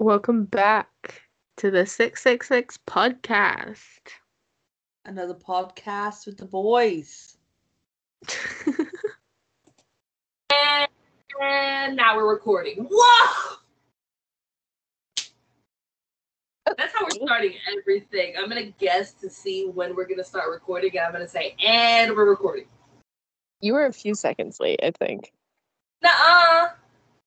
Welcome back to the 666 podcast. Another podcast with the boys. And and, now we're recording. Whoa! That's how we're starting everything. I'm gonna guess to see when we're gonna start recording, and I'm gonna say, and we're recording. you were a few seconds late, I think. Nuh-uh.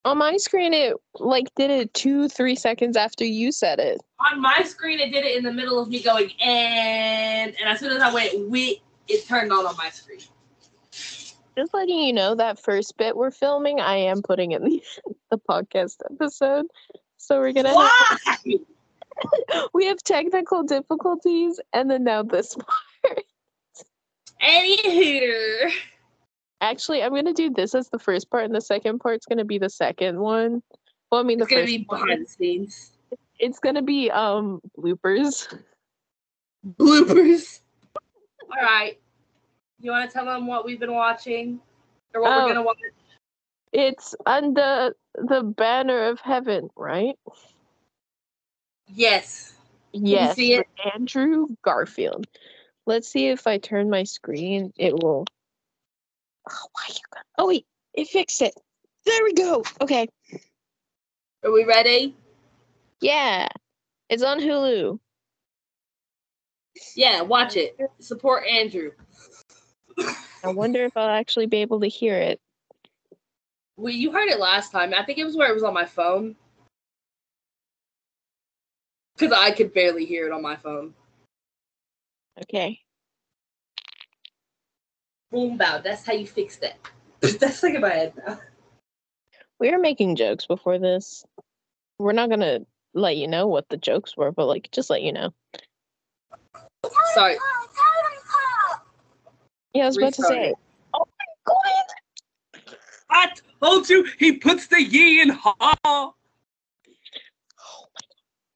On my screen, it like did it two, three seconds after you said it. On my screen, it did it in the middle of me going, and and as soon as I went, we it turned on on my screen. Just letting you know that first bit we're filming, I am putting in the, the podcast episode. So we're gonna have, we have technical difficulties, and then now this part. Any hooter. Actually, I'm gonna do this as the first part, and the second part's gonna be the second one. Well, I mean, the It's gonna first be one. behind the scenes. It's gonna be um bloopers. Bloopers. All right. You want to tell them what we've been watching, or what Oh. we're gonna watch? It's under the banner of heaven, right? Yes. Yes, see it? Andrew Garfield. Let's see if I turn my screen, it will. Oh, why you got... oh wait, it fixed it. There we go. Okay, Are we ready? yeah, it's on Hulu. Yeah, watch it. Support Andrew. I wonder if I'll actually be able to hear it. Well, you heard it last time. I think it was where it was on my phone. Because I could barely hear it on my phone. Okay. Boom, bow. That's how you fix that. That's like in my head now. We were making jokes before this. We're not gonna let you know what the jokes were, but like just let you know. Sorry. Yeah, I was about to say. Oh my god! I told you he puts the ye in ha.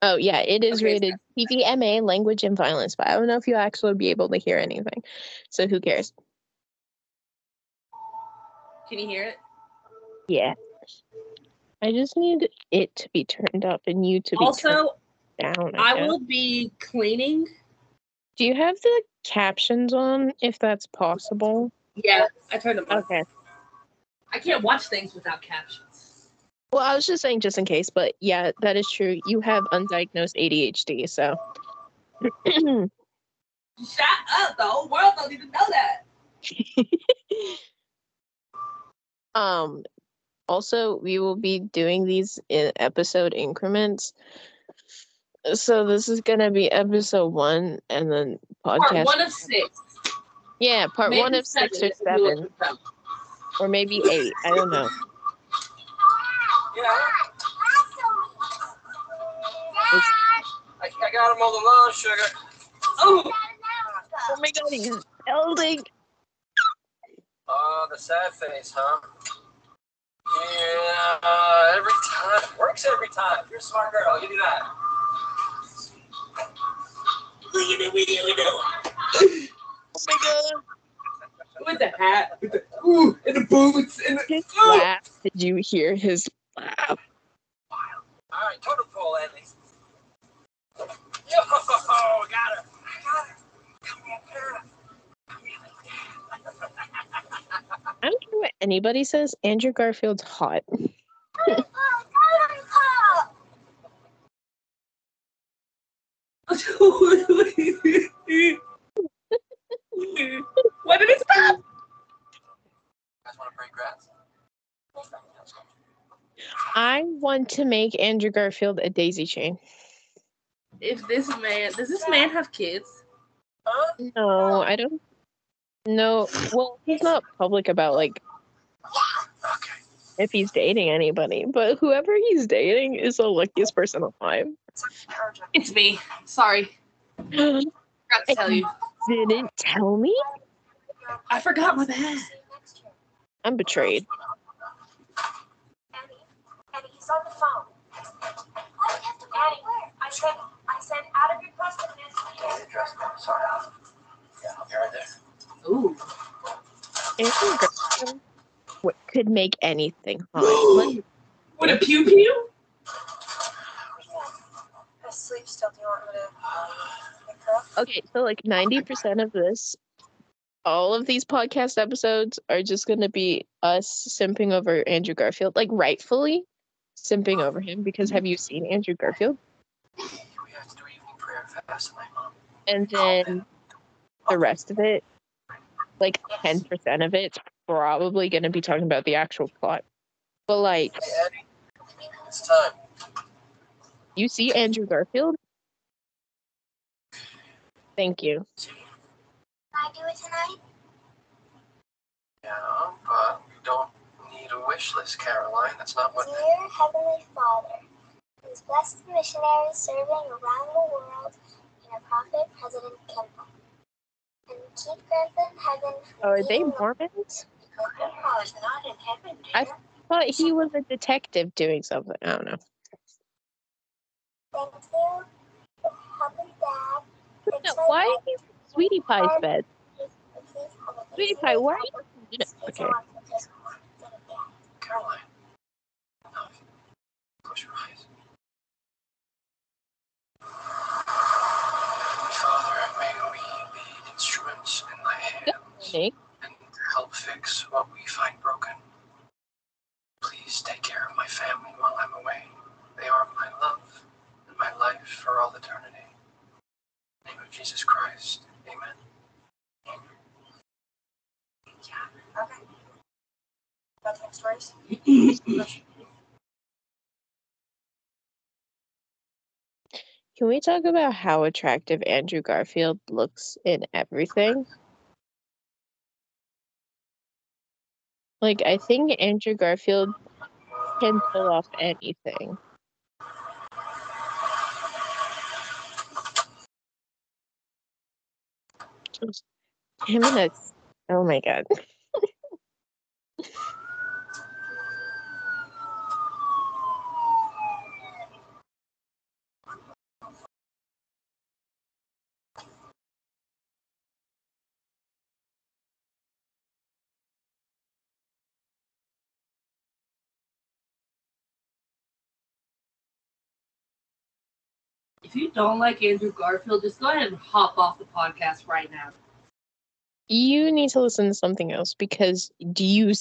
Oh yeah, it is Okay, rated TV-MA language and violence, but I don't know if you'll actually be able to hear anything. So who cares? Can you hear it? Yeah. I just need it to be turned up and you to be Also, turned down. I, I will be cleaning. Do you have the captions on if that's possible? Yeah, I turned them on. Okay. I can't watch things without captions. Well, I was just saying just in case, but yeah, that is true. You have undiagnosed ADHD, so Shut up. The whole world don't even know that. um also we will be doing these in episode increments. So this is gonna be episode one and then Part podcast. one of six. yeah, part one of six or if we look seven. Or maybe eight. I don't know. Yeah. I, I got him all alone, sugar. Oh, Oh my god, he's yelling. Oh, the sad face, huh? Yeah, uh, every time. Works every time. You're a smart girl. I'll give you that. look at the video. Oh my god. With the hat. With the, ooh, and the boots. And the, His ooh. laugh. Did you hear his laugh? All right, totem pole, Andy. Yo, got her. I got her. Come here. Come here. I don't care what anybody says. Andrew Garfield's hot. when did it stop? guys want to break? I want to make Andrew Garfield a daisy chain. If this man, does this man have kids? No, I don't. No, well, he's not public about like Okay. if he's dating anybody, but whoever he's dating is the luckiest person alive. It's me. Sorry, forgot to tell you. Didn't tell me? I forgot my bad. I'm betrayed. Annie, Annie, he's on the phone. Annie, I said, I said, out of your questionnaire. Yeah, address me. Sorry. I'll- Yeah, I'll be right there. Ooh. Andrew Garfield what could make anything hot. Like, With a pew pew? Where's still do you want me to pick up? Okay, so like 90% of this, all of these podcast episodes are just going to be us simping over Andrew Garfield, like rightfully simping over him because have you seen Andrew Garfield? We have to do evening prayer fast tonight, Mom. And then the rest of it, like 10% of it's probably going to be talking about the actual plot. But like, Hey, It's time. you see Andrew Garfield? Thank you. Can I do it tonight? Yeah, but you don't need a wish list, Caroline. That's not what. Dear Heavenly Father, please bless the missionaries serving around the world and our prophet, President Kimball. Oh, are they Mormons? Grandpa is not in heaven, dear. I- thought he was a detective doing something. I don't know. Thank you for helping Dad. No, why are you Sweetie Pie's bed? Please, please have a Sweetie Pie, why are you? okay. don't want to just go to the bed. Caroline. Close your eyes. Hands Nick, and help fix what we find broken. Please take care of my family while I'm away. They are my love and my life for all eternity. In the name of Jesus Christ. Amen. Yeah, okay. Bedtime stories? Can we talk about how attractive Andrew Garfield looks in everything? Like, I think Andrew Garfield can pull off anything. Just him in a. Oh my god. You don't like Andrew Garfield, just go ahead and hop off the podcast right now. You need to listen to something else because do you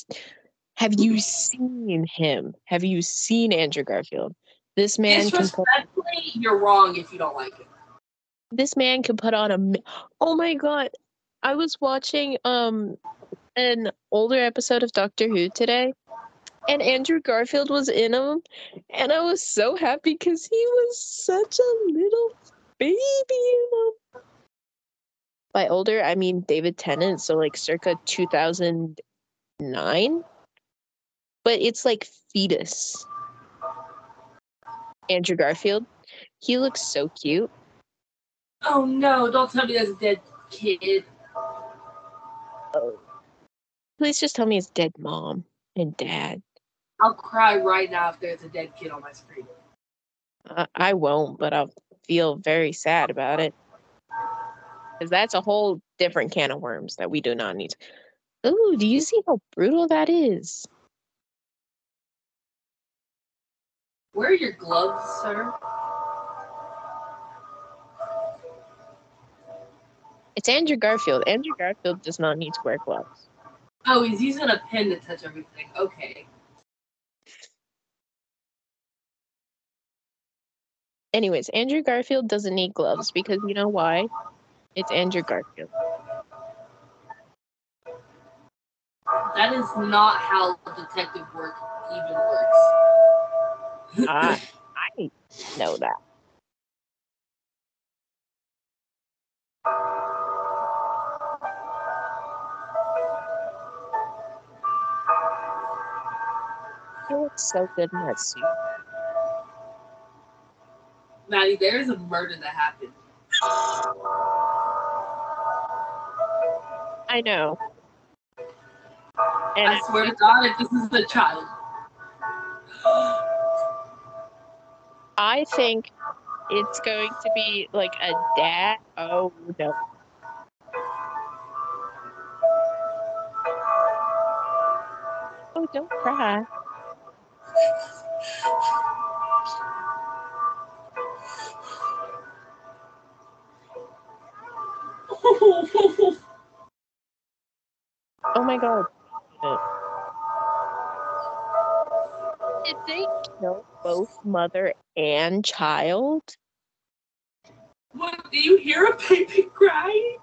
have you seen him? Have you seen Andrew Garfield? This man can put you're wrong if you don't like it. this man can put on a. oh my god i was watching um an older episode of doctor who today and andrew garfield was in them and i was so happy because he was such a little baby you know by older i mean david tennant so like circa 2009 but it's like fetus. Andrew garfield he looks so cute. Oh no, don't tell me there's a dead kid. Oh. Please just tell me it's dead mom and dad. I'll cry right now if there's a dead kid on my screen. Uh, I won't, but I'll feel very sad about it. Because that's a whole different can of worms that we do not need. Ooh, do you see how brutal that is? Where are your gloves, sir? It's Andrew Garfield. Andrew Garfield does not need to wear gloves. Oh, he's using a pen to touch everything. Okay. Anyways, Andrew Garfield doesn't need gloves because you know why? It's Andrew Garfield. That is not how detective work even works. I, I know that. He looks so good in that suit. Maddie, there is a murder that happened. I know. And I swear to God, if this is the child. I think it's going to be like a dad. Oh no. Oh, don't cry. Oh my god. Did they kill both mother and child? what, do you hear a baby crying?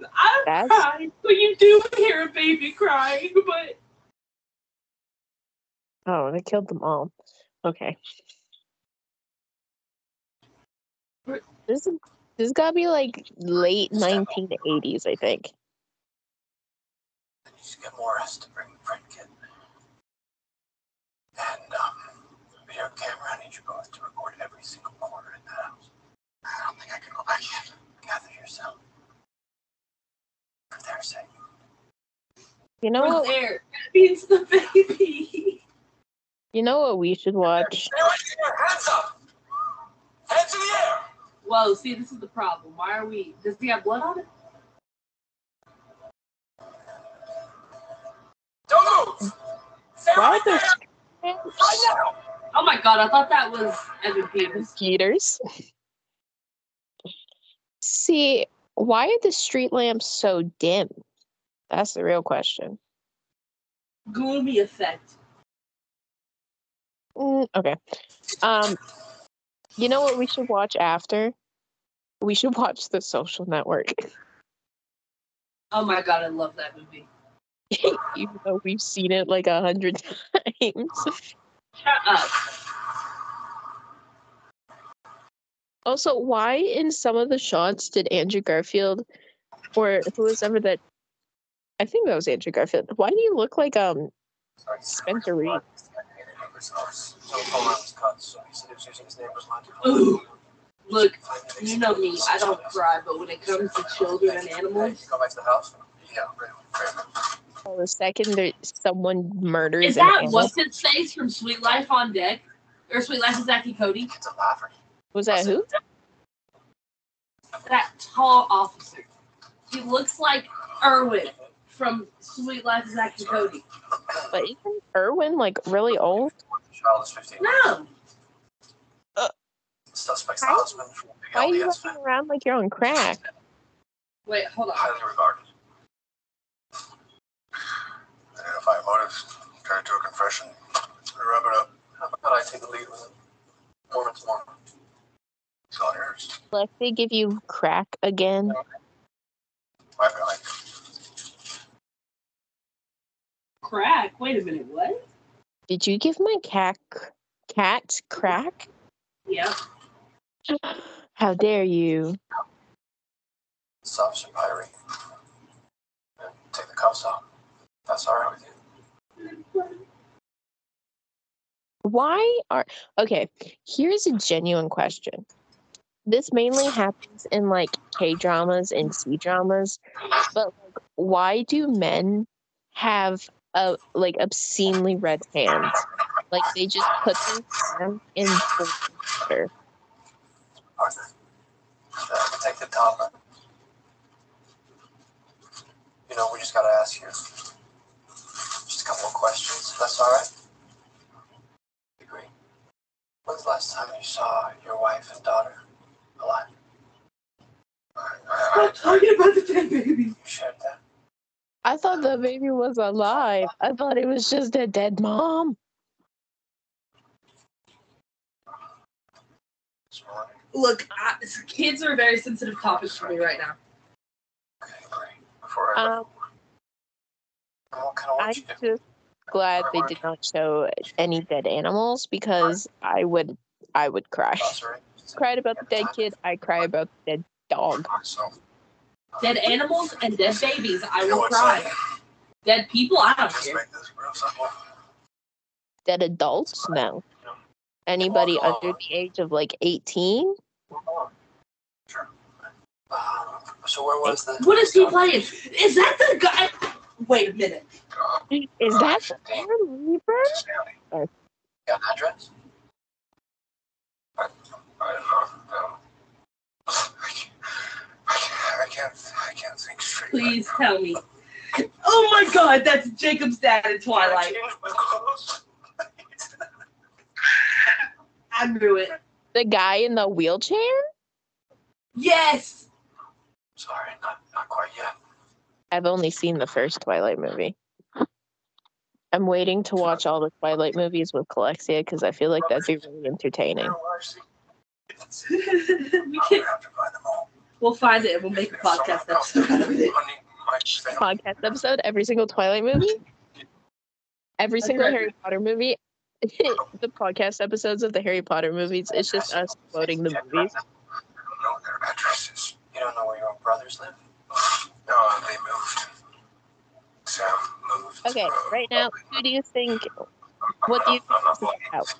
I'm That's- crying, but you do hear a baby crying, but Oh, they killed them all. Okay. This is this has gotta be like late nineteen eighties, I think. I need to get Morris to bring the print kit. And, um, video camera, I need you both to record every single corner in the house. I don't think I can go back yet. Gather yourself. For their sake. You know we're what there. Means the baby. you know what we should watch? Anyone here? Hands up! Hands in the air! Whoa, see, this is the problem. Why are we? Does he have blood on it? Don't move! Stay Why right there! the Right now! Oh my god, I thought that was Evan Peters. Peters? See, why are the street lamps so dim? That's the real question. Gloomy effect. Mm, okay. Um, you know what we should watch after? We should watch The Social Network, Oh my god, I love that movie. even though we've seen it like a hundred times. Shut up. Also, why in some of the shots did Andrew Garfield, or who was ever that? I think that was Andrew Garfield. Why do you look like um Spencer Reid? So phone line was cut, so he said he was using his neighbor's line to Ooh. Look, you know me. I don't cry, but when it comes to children and animals, Go back to the house? Yeah, right, right. the second there someone murders is that animal? what's his face from Suite Life on Deck? Or Suite Life of Zachy Cody? Kids are laughing. Was that who? That tall officer. He looks like Erwin from Suite Life of Zachy Cody. But isn't Irwin like really old? The child is 15. No. Uh, Suspect's the Why- husband from Big Why are you LDS walking around like you're on crack? Wait, hold on. Highly regarded. Identify motives. Turn to a confession. Wrap it up. How about I take the lead with it? Mormon to Mormon. It's all yours. Like they give you crack again? Wipe it like. Crack. Wait a minute. What? Did you give my cat cat crack? Yeah. How dare you? Officer Pyre. And take the cuffs off. That's all right with you. Why are okay? Here's a genuine question. This mainly happens in like K dramas and C dramas, but like, why do men have a like obscenely red hands? Like they just put their hand in boiling water. Arthur. Uh, take the top. You know, we just gotta ask you just a couple of questions. That's all right? Agree. When's the last time you saw your wife and daughter alive? I, I, Stop talking about the dead baby. you shared that. I thought the baby was alive. I thought it was just a dead mom. Look, I, kids are a very sensitive topic for me right now. Okay, great. Before I Um, what kind of I'm work you do? just glad they did not show any dead animals because I would I would cry. Sorry. Cried about the dead kid. I cry about the dead dog. Myself. Dead animals and dead babies, I will cry. Dead people, I don't Just care. make this real simple. Dead adults? No. Anybody under the age of like 18? Uh, so where was that? What is he playing? Is that the guy? Wait a minute. Is that the Aaron Got an address? I, I don't know. No. I can't, I can't, I can't, think straight. Please tell me. Oh my god, that's Jacob's dad in Twilight. changed my clothes. I knew it. The guy in the wheelchair? Yes! Sorry, not not quite yet. I've only seen the first Twilight movie. I'm waiting to watch all the Twilight movies with Calexia because I feel like that'd be really entertaining. You know, actually, we I'm can, gonna have to find them all. we'll find it and we'll make a podcast episode out of it. Honey, my family. Podcast episode, every single Twilight movie, every single right. Harry Potter movie. the podcast episodes of the Harry Potter movies, it's just us quoting the movies. I don't know their addresses. You don't know where your brothers live? No, they moved. Sam moved. Okay, uh, right now, who do you think? What do you I'm think this is looking. about?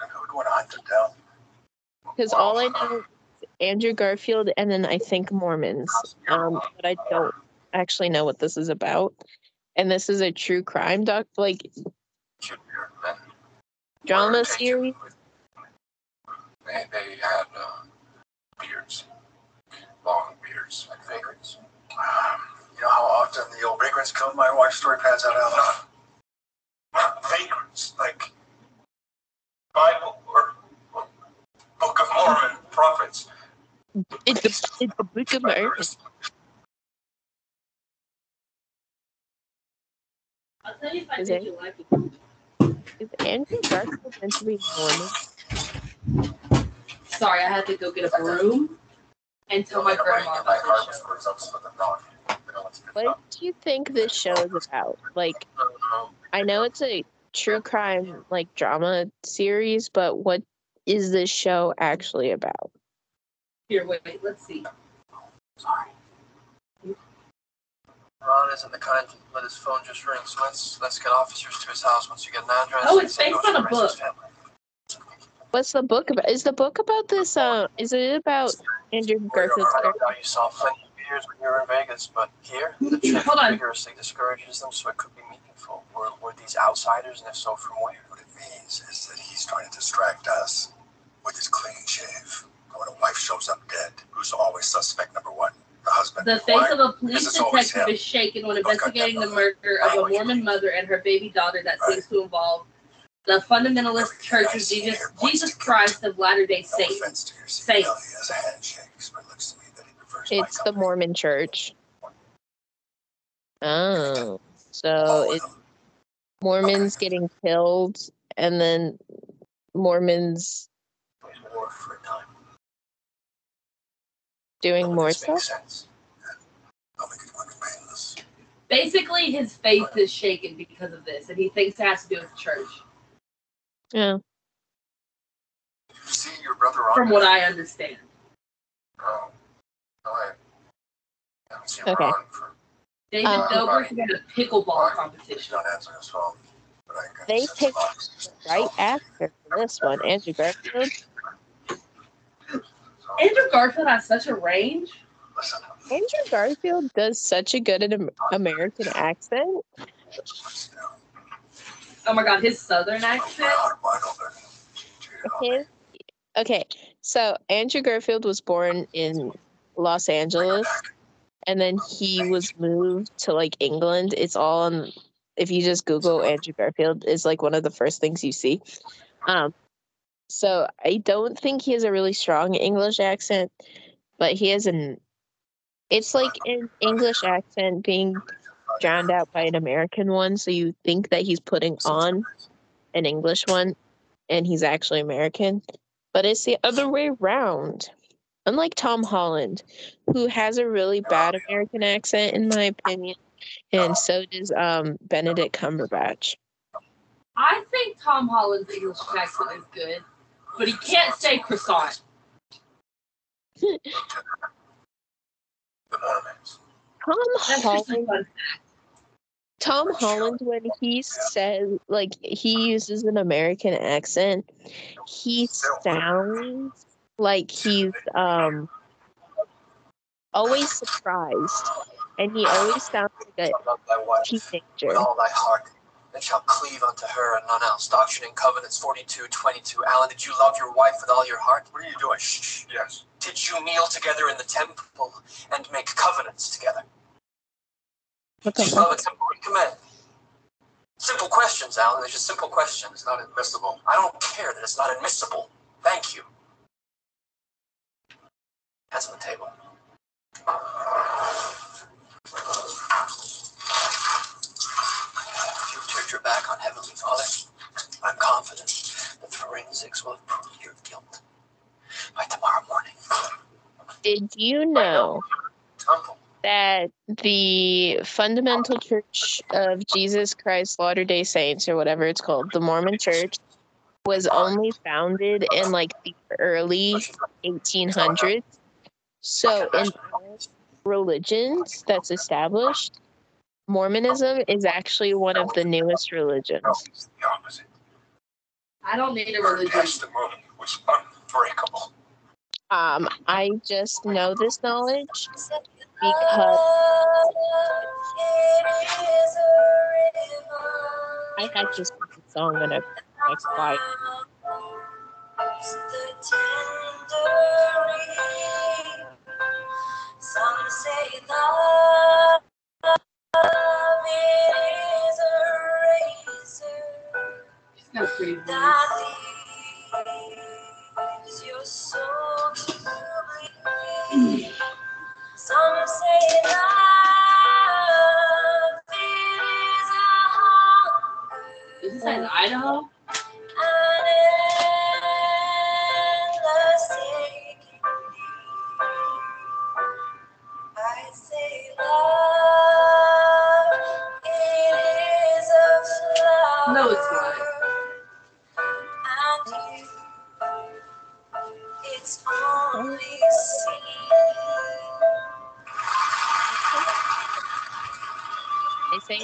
I would want to hunt them down. Because all I know is Andrew Garfield and then I think Mormons. Um, but I don't actually know what this is about. And this is a true crime doc, like drama series. They, they had uh, beards, long beards, like vagrants. Um, you know how often the old vagrants come? My wife's story pans out. Not vagrants, like Bible or Book of Mormon prophets. It's the it's the Book of Mormon. I'll tell you if I Is think you like it. Is Andrew Garfield meant to be Mormon? Sorry, I had to go get a broom and tell my grandma about this show. What do you think this show is about? Like, I know it's a true crime like drama series, but what is this show actually about? Here, wait, wait, let's see. Sorry. Ron isn't the kind to let his phone just ring, so let's let's get officers to his house once you get an address. Oh, it's based on a book. What's the book about? Is the book about this? Uh, is it about Andrew Garfield's I character? know you saw plenty of beers when you were in Vegas, but here the trip vigorously discourages them, so it could be meaningful. Were, were these outsiders, and if so, from where? What it means is that he's trying to distract us with his clean shave. When a wife shows up dead, who's always suspect number one? The husband. The face Why? of a police Because it's always detective is shaken when investigating the murder of a. Mormon mother and her baby daughter that Right. seems to involve the fundamentalist Church of Jesus, Jesus Christ of Latter day Saints. offense to Saints. CPL, he has a handshakes, but it looks to me that he prefers my It's the. Mormon Church. Oh, so it's them. Mormons getting killed, and then Mormons doing more stuff. sense. I'll make it quick and painless. Basically, his faith is shaken because of this, and he thinks it has to do with the church, Yeah. Did your brother on from what I understand. No. No, I haven't seen Okay. Ron for David Um, Dobrik won a pickleball He's competition. not answering his phone. But I can They sense picked. Right after this one, Andrew Garfield. Andrew Garfield has such a range. Andrew Garfield does such a good an American accent. Oh my god, his southern accent. heart wide open. Treat it all His, okay, so Andrew Garfield was born in Los Angeles, and then he was moved to like England. It's all on. If you just Google Andrew Garfield, is like one of the first things you see. Um, so I don't think he has a really strong English accent, but he has an. It's like an English accent being drowned out by an American one, so you think that he's putting on an English one and he's actually American, but it's the other way around. Unlike Tom Holland, who has a really bad American accent, in my opinion, and so does um, Benedict Cumberbatch. I think Tom Holland's English accent is good, but he can't say croissant. Tom That's just a Holland, Tom Holland, when he says like he uses an American accent, he sounds like he's um always surprised, and he always sounds like a Love thy wife teenager. With all thy heart, and shall cleave unto her and none else. Doctrine and Covenants 42 22. Alan, did you love your wife with all your heart? What are you doing? Shh, shh. Yes. Did you kneel together in the temple and make covenants together? What the fuck? love a temple command? Simple questions, Alan. They're just simple questions. It's not admissible. I don't care that it's not admissible. Thank you. Hands on the table. back on Heavenly Father, I'm confident the forensics will have prove your guilt by tomorrow morning. Did you know that the Fundamental Church of Jesus Christ Latter day Saints, or whatever it's called, the Mormon Church, was only founded in like the early 1800s? So, in religions that's established, Mormonism is actually one of the newest religions. No, it's the opposite. I don't need a religion. testimony was unbreakable. Um, I just know this knowledge because I had to sing the song when I next quiet. Some say love is a razor voice. that leaves your soul to bleed. Some say love is a hunger. Is this in Idaho?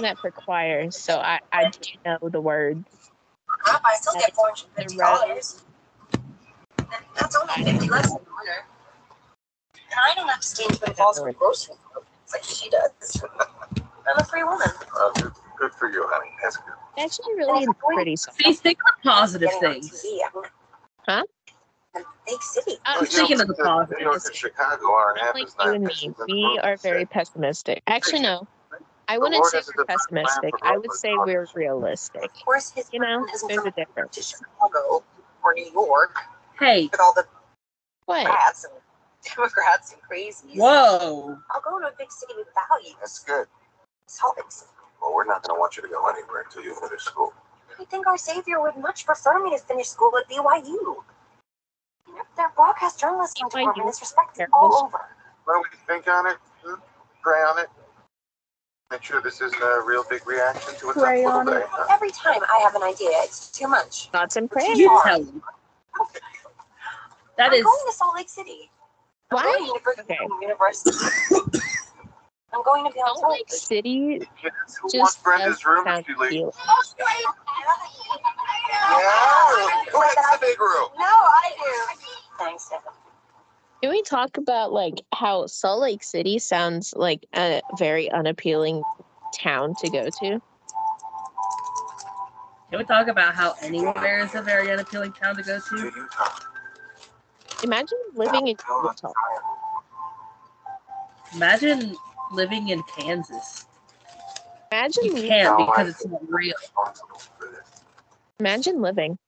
They that for choir, so I, I do know the words. Crap, I still get four hundred and fifty dollars. That's only fifty less than honor. And I don't have to stay in Twin Falls for grocery It's like she does. I'm a free woman. Well, good, good for you, honey. That's good. Actually, really pretty song. See, think of the positive Getting on things. TV, I'm in Huh? a Big city. I'm I'm thinking of the New York positives. and Chicago aren't half like as you and me. We are very pessimistic. Actually, no. I wouldn't say we're pessimistic. I would say we're realistic. Of course, his You know, plan isn't there's a difference. to Chicago or New York Hey, with all the What? rats and Democrats and crazies. whoa. I'll go to a big city with values. That's good. Salt Lake City. Well, we're not going to want you to go anywhere until you finish school. I think our savior would much prefer me to finish school at BYU. You know, Their broadcast journalism BYU. department is respected all over. Why don't we think on it? hmm? Pray on it? Make sure this isn't a real big reaction to a tough Pray little on day. it. huh? Every time I have an idea, it's too much. Thoughts and prayers. You tell them. That I'm is going to Salt Lake City. I'm Why? going to University. Okay. University. I'm going to be on Salt Salt Lake Lake City. City Kids who just Brenda's room if she leaves. cute. Yeah, who likes the big room? No, I do. Thanks, Stefan. Can we talk about like how Salt Lake City sounds like a very unappealing town to go to? Can we talk about how anywhere is a very unappealing town to go To to? Imagine living in Utah. Imagine living in Kansas. Imagine, You can't because it's not real. responsible for this. imagine living.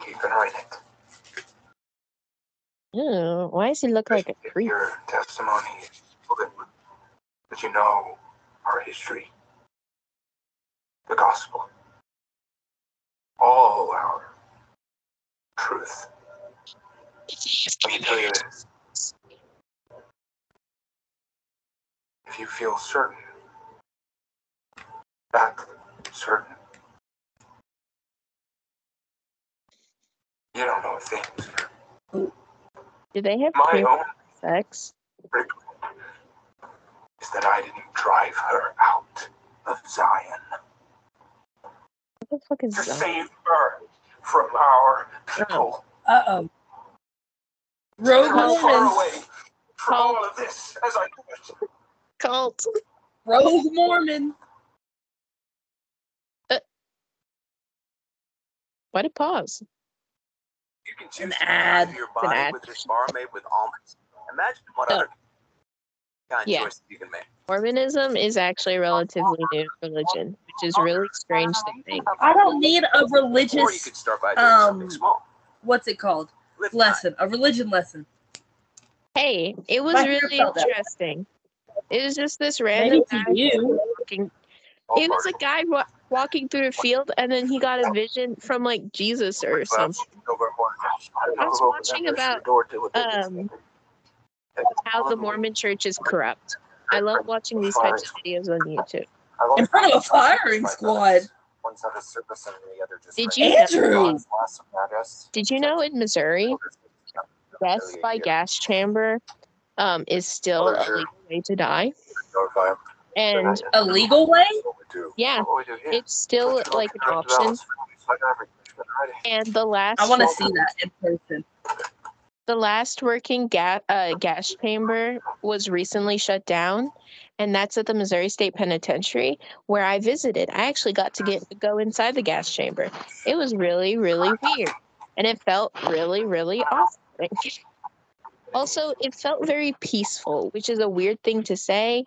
Well, for what? We in. Keeping her in it. Why does he look like a creep? Your testimony that you know our history, the gospel, all our truth. Let me tell you this. If you feel certain, that certain, you don't know things. Do they have My own sex? is that I didn't drive her out of Zion What the fuck is to that? save her from our people. Uh oh. Rogue They're far Mormons. away from all of this as I could. Cult. Rogue Mormon. Why did pause? You can choose An to ad. fuel your body ad. with this bar made with almonds. Imagine what Oh. other kind of Yeah. choices you can make. Mormonism is actually a relatively new religion, which is really strange to think. I don't need a religious. Or you could start by doing um, something small. what's it called? Live Lesson. A religion lesson. Hey, it was My really felt that interesting. It was just this random Maybe guy to you. walking- All It was a guy wa- walking through a field, and then he got a vision from like Jesus or something. I was watching about um, how the Mormon Church is corrupt. I love watching these types of videos on YouTube. In front of a firing squad. One's at a service and the other just Did you Andrew! Last. Did you know in Missouri, death by gas chamber um, is still a legal way to die? Notify 'em. And A legal way? What we do. yeah, What we do here. it's still like an option. And the last I want to see that in person. the last working gas uh, gas chamber was recently shut down, and that's at the Missouri State Penitentiary where I visited. I actually got to get go inside the gas chamber. It was really really weird, and it felt really really awesome. Also, it felt very peaceful, which is a weird thing to say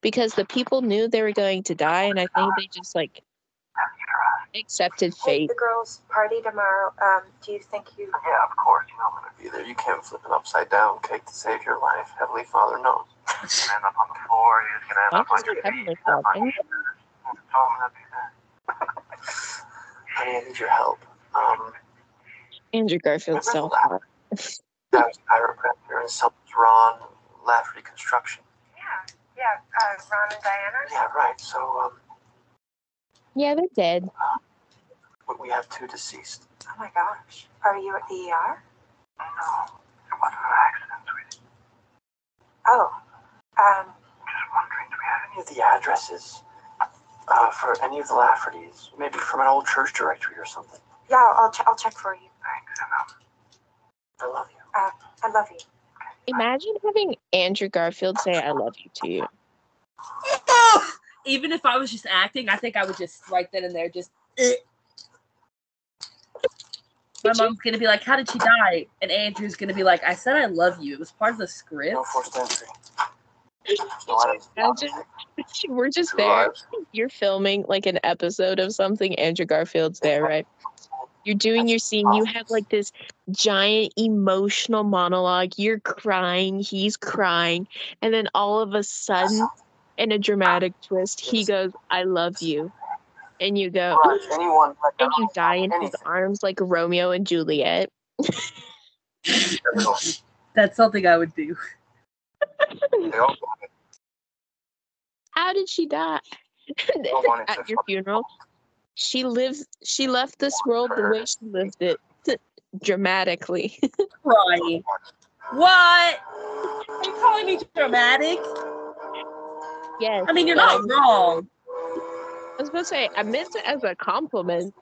because the people knew they were going to die, and I think they just like accepted Hey, fate. the girls' party tomorrow. Um, do you think you? Yeah, of course. You know I'm gonna be there. You can't flip an upside down cake to save your life. Heavenly Father knows. You're gonna end up on the floor. You're just gonna end Why up on does your it have feet. like up on that? your shoulders. Tell 'em I'll be there. Honey, I need your help. Um, Andrew Garfield self. I was a chiropractor and someone's Ron Lafferty Construction. Yeah, yeah. Uh, Ron and Diana. Yeah, right. So um, Yeah, they're dead. we- we have two deceased. Oh my gosh. Are you at the ER? No, it wasn't an accident, sweetie. Oh. Um. Just wondering, do we have any of the addresses uh, for any of the Laffertys? Maybe from an old church directory or something. Yeah, I'll, I'll, ch- I'll check for you. Thanks, and um, I love you. I love you. Imagine having Andrew Garfield say "I love you" to you. Even if I was just acting, I think I would just right then and there just. eh. My mom's gonna be like, "How did she die?" And Andrew's gonna be like, "I said I love you. It was part of the script." No forced entry. No, I Imagine we're just there. You're filming like an episode of something. Andrew Garfield's there, right? You're doing your scene. You have like this giant emotional monologue. You're crying. He's crying, and then all of a sudden, in a dramatic twist, he goes, "I love you," and you go, anyone. and you die in his arms like Romeo and Juliet. That's something I would do. They all want it. How did she die? all wanted to At your funeral, she lives. She left this world the way she lived it, dramatically. Crying. What? Are you calling me dramatic? yes. I mean, you're not wrong. I was to say I meant it as a compliment.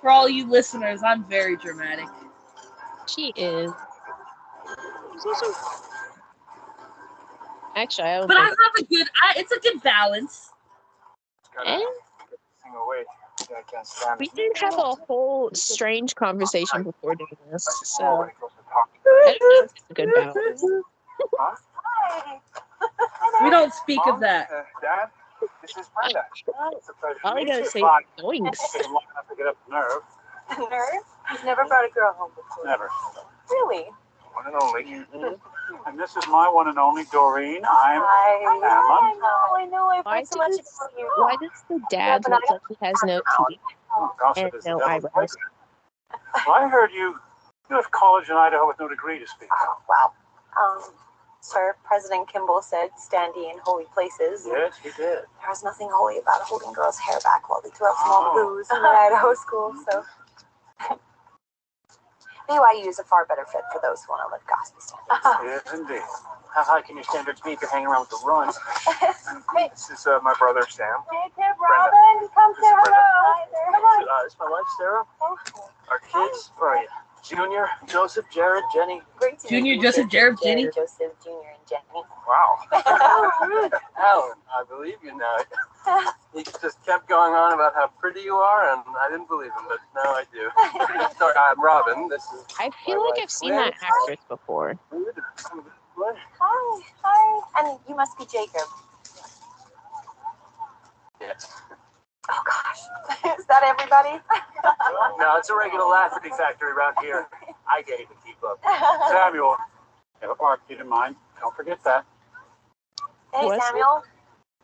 For all you listeners, I'm very dramatic. She is. Also. Actually, I But I have a good. I, it's a good balance. Eh? Sing. I can't stand We did have a whole strange conversation before doing this, so Nobody goes to talk. I don't know if it's a good balance. Hi. We don't speak Mom, of that. uh, Dad, this is Brenda. It's a pleasure All I meet gotta say Fine. is yoinks. Taking long enough to get up the nerve. Nerd? You've never brought a girl home before. Never. Really? One and only. And this is my one and only Doreen. I'm I, Emma. I know, I know. I've Why heard so much about you. Why does the dad look like he has no teeth? gossip And no eyebrows. Well, I heard you you left college in Idaho with no degree to speak of. Wow. Um, sir, President Kimball said standee in holy places. Yes, he did. There was nothing holy about holding girls' hair back while they threw up from all the booze in the Idaho school, so. BYU is a far better fit for those who want to live gospel standards. Yes, indeed. How high can your standards be if you're hanging around with the runs? Hey, This is uh, my brother Sam. hey, kid, Robin, come say This is Brenda. hello. Hi there. Come on. Uh, it's my wife Sarah. Our kids. Where are you? Junior, Joseph, Jared, Jenny. Great to Junior, meet you, Joseph, Jared, Jenny. Joseph, Junior, and Jenny. Wow. Oh, Alan, I believe you now. He just kept going on about how pretty you are, and I didn't believe him, but now I do. Sorry, I'm Robin. This is I feel like I've seen that actress before. Hi, hi. And you must be Jacob. Yes. Oh gosh, is that everybody? No, it's a regular Lafferty factory around here. I can't even keep up. Samuel, have a bark, you didn't mind. Don't forget that. Hey Wesley? Samuel.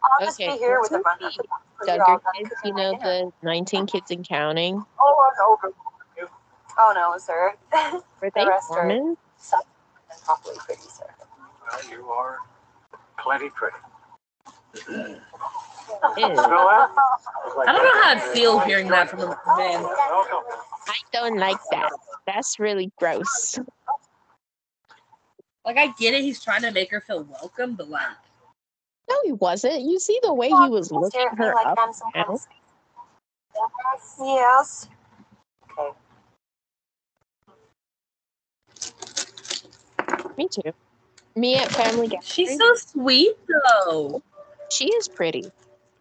I'll just Okay, be here with the what's run. the Duggar kids, you know, the 19 kids and counting. Oh, I know. Oh no, sir. Were they rest are- Mormon? Suck and properly pretty, sir. Well, you are plenty pretty. Ew. You know what? I don't know how I feel hearing that from a man. I don't like that. That's really gross. Like I get it, he's trying to make her feel welcome, but like No, he wasn't. You see the way he was looking at her like up I'm down? Yes. Okay. Me too. Me at family gathering. she's so sweet though. She is pretty,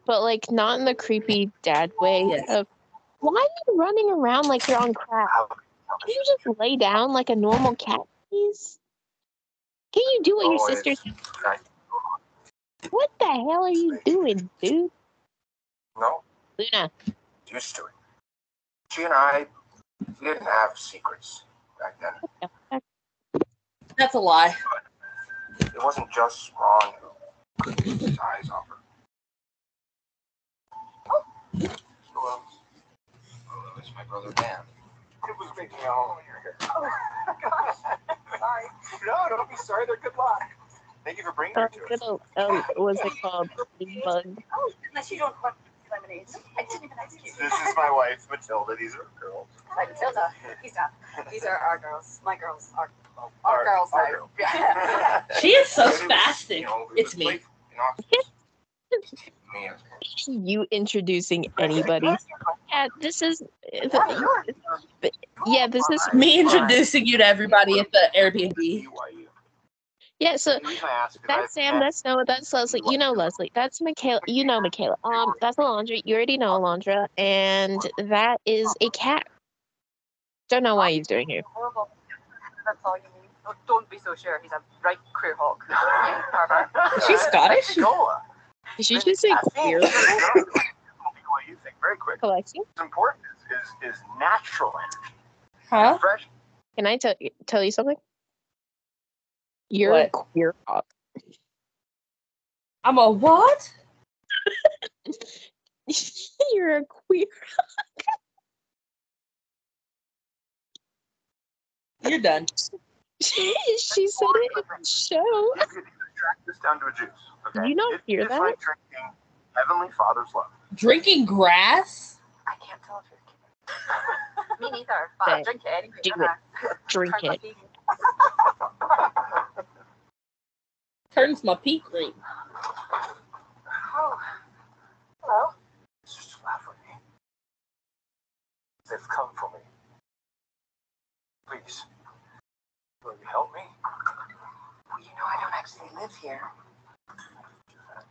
but like not in the creepy dad way Yes. of. Why are you running around like you're on crack? Can you just lay down like a normal cat, please? Can you do what your Oh, sister? it's- What the hell are you doing, dude? No, Luna, used to it. She and I we didn't have secrets back then. what the fuck? That's a lie. It wasn't just Ron who could keep his eyes off her. Oh, it's my brother Dan. It was making a home when you're here. sorry. No, don't be sorry. They're good luck. Thank you for bringing her what's it called? Bug. Oh, unless you don't want lemonades. I didn't even ask you. This is my wife, Matilda. These are girls. Matilda. These are these are our girls. My girls. Our Oh, Our girls, Our girl. She is so spastic. you know, it It's me. playful, you know, it's me as You introducing anybody? Yeah, this is. Yeah, this is. Me introducing you to everybody at the Airbnb. BYU. Yeah, so The reason I ask is That's Sam. That's Noah. That's Leslie. You know Leslie. That's Michaela. You know Michaela. Um, that's Alondra. You already know Alondra. And that is a cat. Don't know why he's doing here. That's all you need. Don't be so sure. He's a right queer hawk. She's Scottish. Nola. Did you just say queer BYU thing, very quick. collection? What's important is, is, is natural energy. Huh? Fresh. Can I tell you tell you something? You're What? a queer hawk. I'm a what? You're a queer. You're done. she said it in the show. You track this down to a juice. Okay. Did you not It- hear it's that? like drinking Heavenly Father's love. Drinking grass? I can't tell if you're kidding. Me neither. But Say, I'll drink it anyway. do Uh-huh. Drink it. Turns my pee green. Oh. Hello. Just laugh with me. They've come for me. Please. Will you help me? Well, you know I don't actually live here.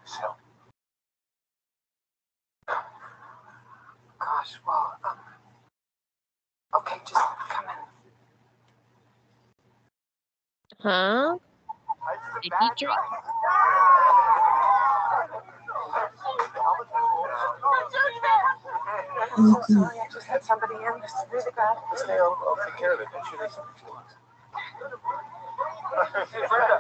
Just help. Gosh, well, um, okay, just come in. Huh? I did a Did bad he drink? I'm so sorry. I just had somebody in. This is really bad. Stay, I'll, I'll take care of it. Don't you listen to me. Hey, Brenda,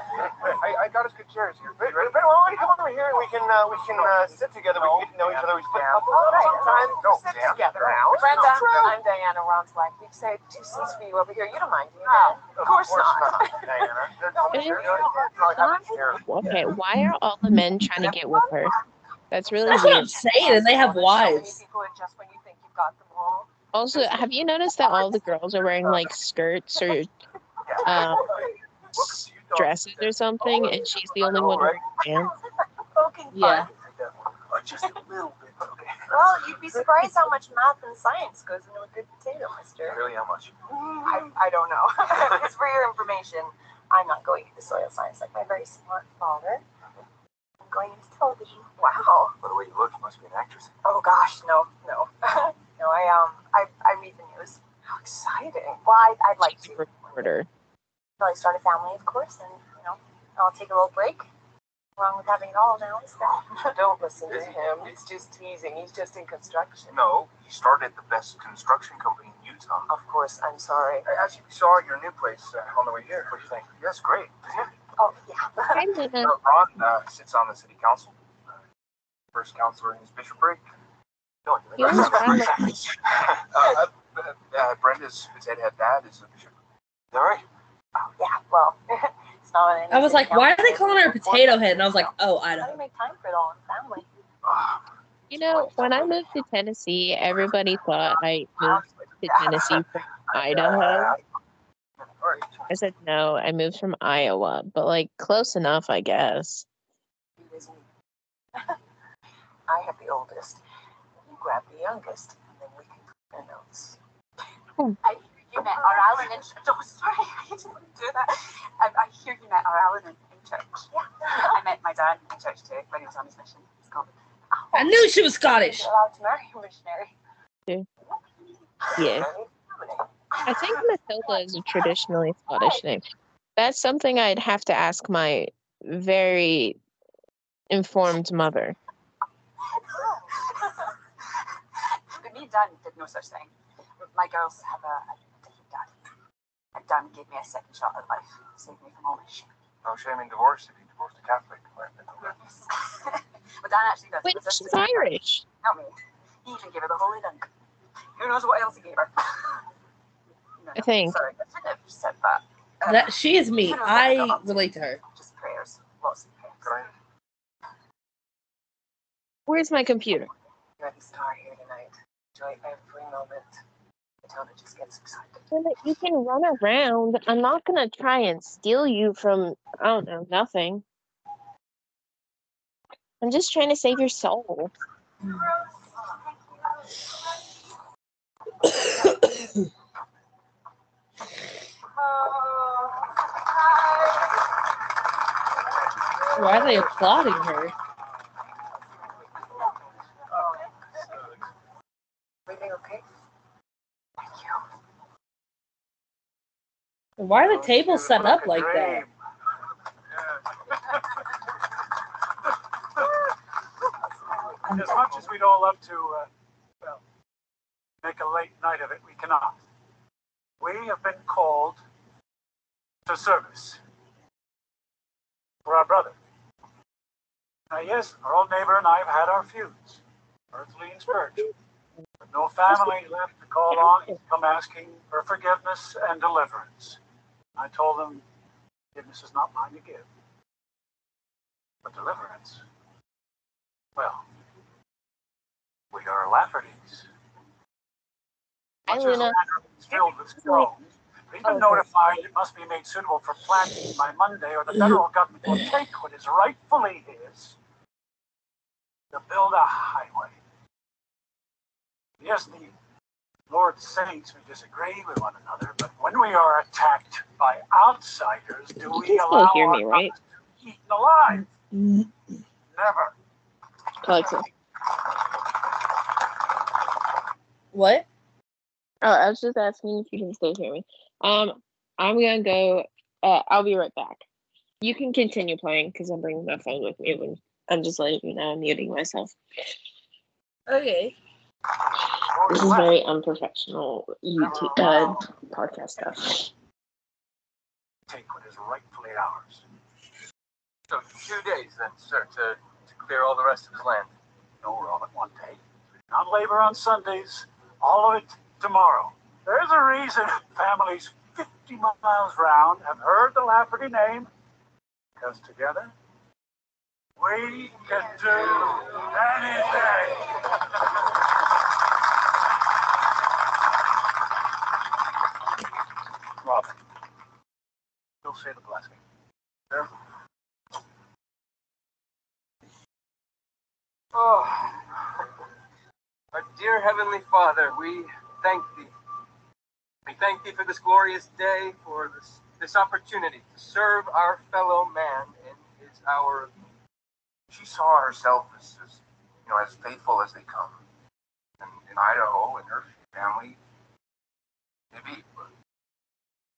I, I got us good chairs here. Brenda, Brenda, why don't you come over here and we can uh, we can uh, sit together. We can get to know each other. We spend a couple All right. time. No, Sit Dan. together. Now. Brenda, It's. I'm Diana Ronslack. We've saved two seats for you over here. You don't mind, do you? Of course not. Diana. No, you're- you're- you're like having. Okay, why are all the men trying to get with her? That's really That's what I'm weird. saying, and they have wives. people, and just when you think you've got them all. Also, have you noticed that all the girls are wearing like skirts or um, dresses or something, and she's the only one wearing pants? Yeah. fun. Just a little bit. Okay. Well, you'd be surprised how much math and science goes into a good potato, mister. Really, how much? I, I don't know. Just for your information, I'm not going into soil science like my very smart father. I'm going into television. Wow. By the way you look, you must be an actress. Oh gosh, no, no. no, I um I, I read the news. How exciting. Well, I, I'd like She's to. a reporter. Probably start a family, of course, and you know, I'll take a little break. Wrong with having it all now, is there? Don't listen to him. He's just teasing. He's just in construction. No, he started the best construction company in Utah. Of course, I'm sorry. I actually saw your new place uh, on the way here. What do you think? Yes, great. Oh yeah. Kind of. Uh, Ron uh, sits on the city council. Uh, first counselor in his bishopric. Don't He was around like- uh, uh, uh, Brenda's his head dad is a bishop. Is that right? Yeah, well, it's not an I was like, why are they calling her a potato head? And I was like, oh, How do Idaho. you make time for it all in family? You know, when I moved to Tennessee, everybody thought I moved to Tennessee from Idaho. I said no, I moved from Iowa, but like close enough, I guess. It is me. I have the oldest. You grab the youngest, and then we can compare notes. Hmm. I hear you met our Allen in church. Oh, sorry, I didn't do that. I, I hear you met our Allen in, in church. Yeah. I met my dad in church too when he was on his mission. It's called. I knew she was Scottish. Allowed to marry a missionary. Yeah. I think Matilda is a traditionally Scottish name. That's something I'd have to ask my very informed mother. But me and Dan did no such thing. My girls have a, a different dad. And Dan gave me a second shot at life, saved me from all my shit. No shame in divorce if you divorced a Catholic. but Dan actually does. Wait, It was just she's Irish. Not me. He even gave her the holy dunk. Who knows what else he gave her? No, I think. Sorry, I shouldn't have said that. Um, That she is me. I relate to her. Just prayers. Lots of prayers. Right. Where's my computer? You're the star here tonight. Enjoy every moment. Matilda just gets excited. So that you can run around. I'm not gonna try and steal you from I don't know nothing. I'm just trying to save your soul. Why are they applauding her? Everything okay? Thank you. And Why are the tables set up like that? As much as we'd all love to, uh, well, make a late night of it, we cannot. We have been called to service for our brother. Now, yes, our old neighbor and I have had our feuds, earthly and spiritual, but no family left to call on and come asking for forgiveness and deliverance. I told them, forgiveness is not mine to give, but deliverance. Well, we are Lafferty's. Hi, Much as Luna. Is filled with stones, we've been notified it must be made suitable for planting by Monday, or the federal government will take what is rightfully his to build a highway. Yes, the Lord's saints we disagree with one another, but when we are attacked by outsiders, do You we can still allow hear our me, right? brothers to be eaten alive? Never. Alexa. What? Oh, I was just asking if you can still hear me. Um, I'm gonna go. Uh, I'll be right back. You can continue playing because I'm bringing my phone with me. When I'm just letting you know I'm muting myself. Okay. This is very unprofessional YouTube uh, podcast stuff. Take what is rightfully ours. So two days then, sir, to, to clear all the rest of his land. No, we're all at one day. Not labor on Sundays, all of it tomorrow. There's a reason families 50 miles round have heard the Lafferty name, because together we can do anything. Robin, say the blessing. Oh, our dear Heavenly Father, we thank Thee. We thank Thee for this glorious day, for this, this opportunity to serve our fellow man in his hour of need. She saw herself as, as you know, as faithful as they come. And in Idaho and her family, maybe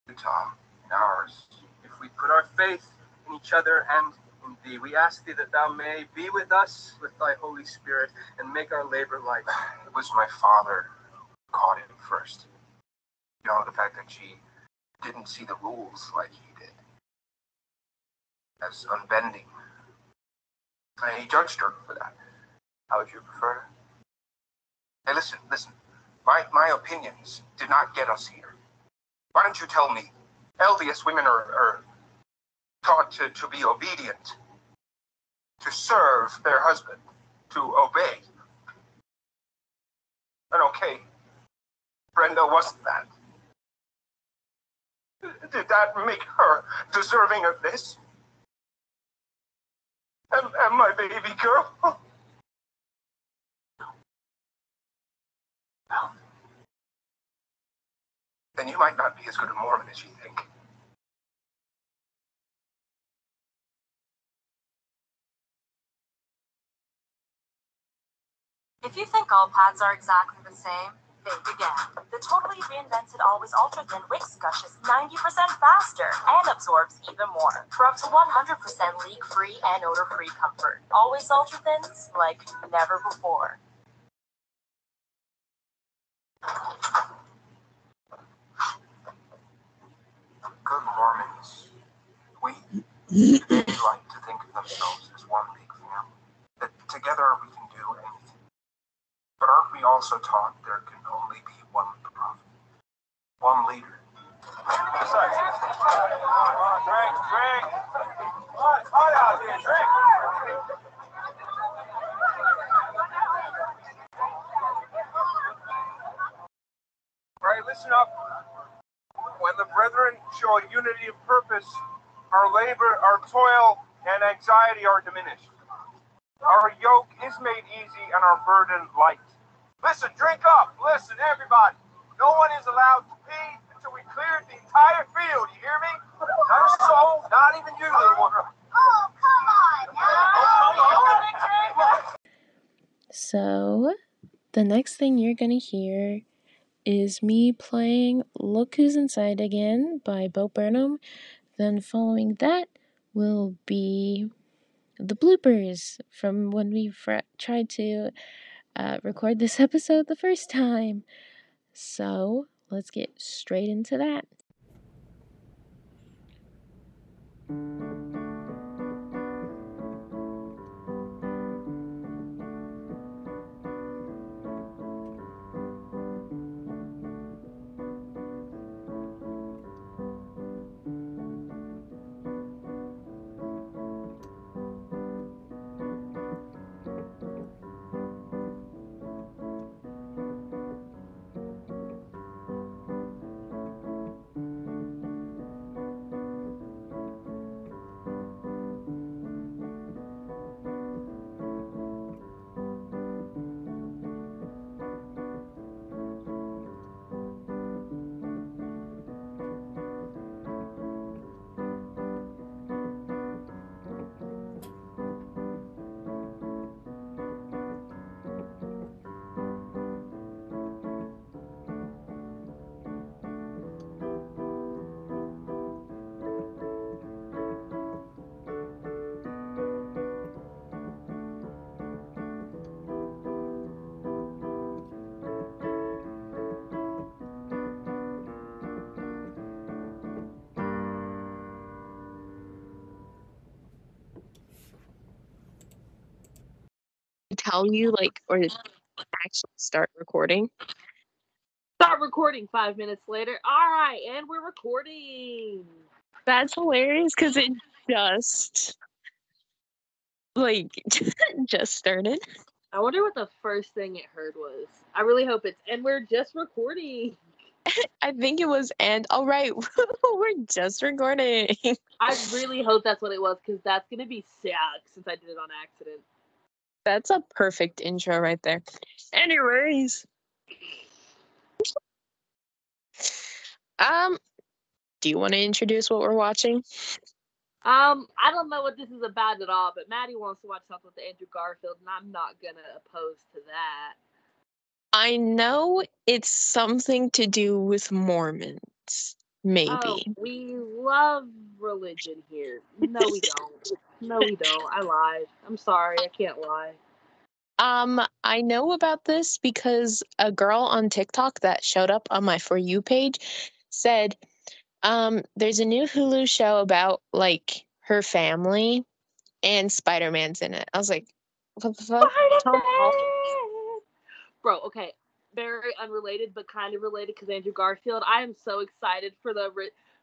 Utah and ours. We put our faith in each other and in Thee, we ask Thee that Thou may be with us with Thy Holy Spirit and make our labor light. It was my father who caught it first. You know, the fact that she didn't see the rules like he did. As unbending. And he judged her for that. How would you prefer? Hey, listen, listen. My, my opinions did not get us here. Why don't you tell me? LDS women are, are taught to, to be obedient, to serve their husband, to obey. And okay, Brenda wasn't that. Did that make her deserving of this? And, and my baby girl? Then you might not be as good a Mormon as you think. If you think all pads are exactly the same, think again. The totally reinvented Always Ultra Thin Wicks gushes 90% faster and absorbs even more for up to 100% leak-free and odor-free comfort. Always Ultra Thins like never before. Good Mormons, we like to think of themselves as one big family. That together we. But aren't we also taught there can only be one prophet, one leader? Drink, drink. Hot, out here, drink. Right, listen up. When the brethren show a unity of purpose, our labor, our toil, and anxiety are diminished. Our yoke is made easy and our burden light. Listen, drink up. Listen, everybody. No one is allowed to pee until we cleared the entire field. You hear me? Not a soul, not even you, little one. Oh, come on. So, the next thing you're gonna hear is me playing Look Who's Inside Again by Bo Burnham. Then, following that, will be the bloopers from when we fr- tried to uh, record this episode the first time. So, let's get straight into that. Tell you, like, or actually start recording. Start recording five minutes later. All right, and we're recording. That's hilarious because it just, like, just started. I wonder what the first thing it heard was. I really hope it's, and we're just recording. I think it was, and all right, we're just recording. I really hope that's what it was because that's gonna be sad since I did it on accident. That's a perfect intro right there. Anyways, um, do you want to introduce what we're watching? Um, I don't know what this is about at all, but Maddie wants to watch something with Andrew Garfield, and I'm not gonna oppose to that. I know it's something to do with Mormons, maybe. Oh, we love religion here. No, we don't. no, we don't. I lied. I'm sorry. I can't lie. Um, I know about this because a girl on TikTok that showed up on my For You page said, um, there's a new Hulu show about like her family and Spider Man's in it. I was like, What the fuck? Tom Holland. Spider-Man! Bro, okay. Very unrelated, but kind of related because Andrew Garfield. I am so excited for the